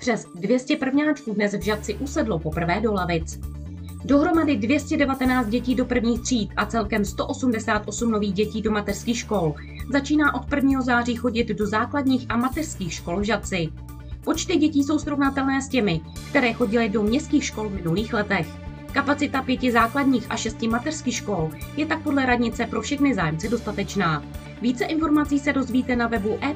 Přes 200 prvňáčků dnes v Žadci usedlo poprvé do lavic. Dohromady 219 dětí do prvních tříd a celkem 188 nových dětí do mateřských škol začíná od 1. září chodit do základních a mateřských škol v Žadci. Počty dětí jsou srovnatelné s těmi, které chodily do městských škol v minulých letech. Kapacita pěti základních a šesti mateřských škol je tak podle radnice pro všechny zájemce dostatečná. Více informací se dozvíte na webu e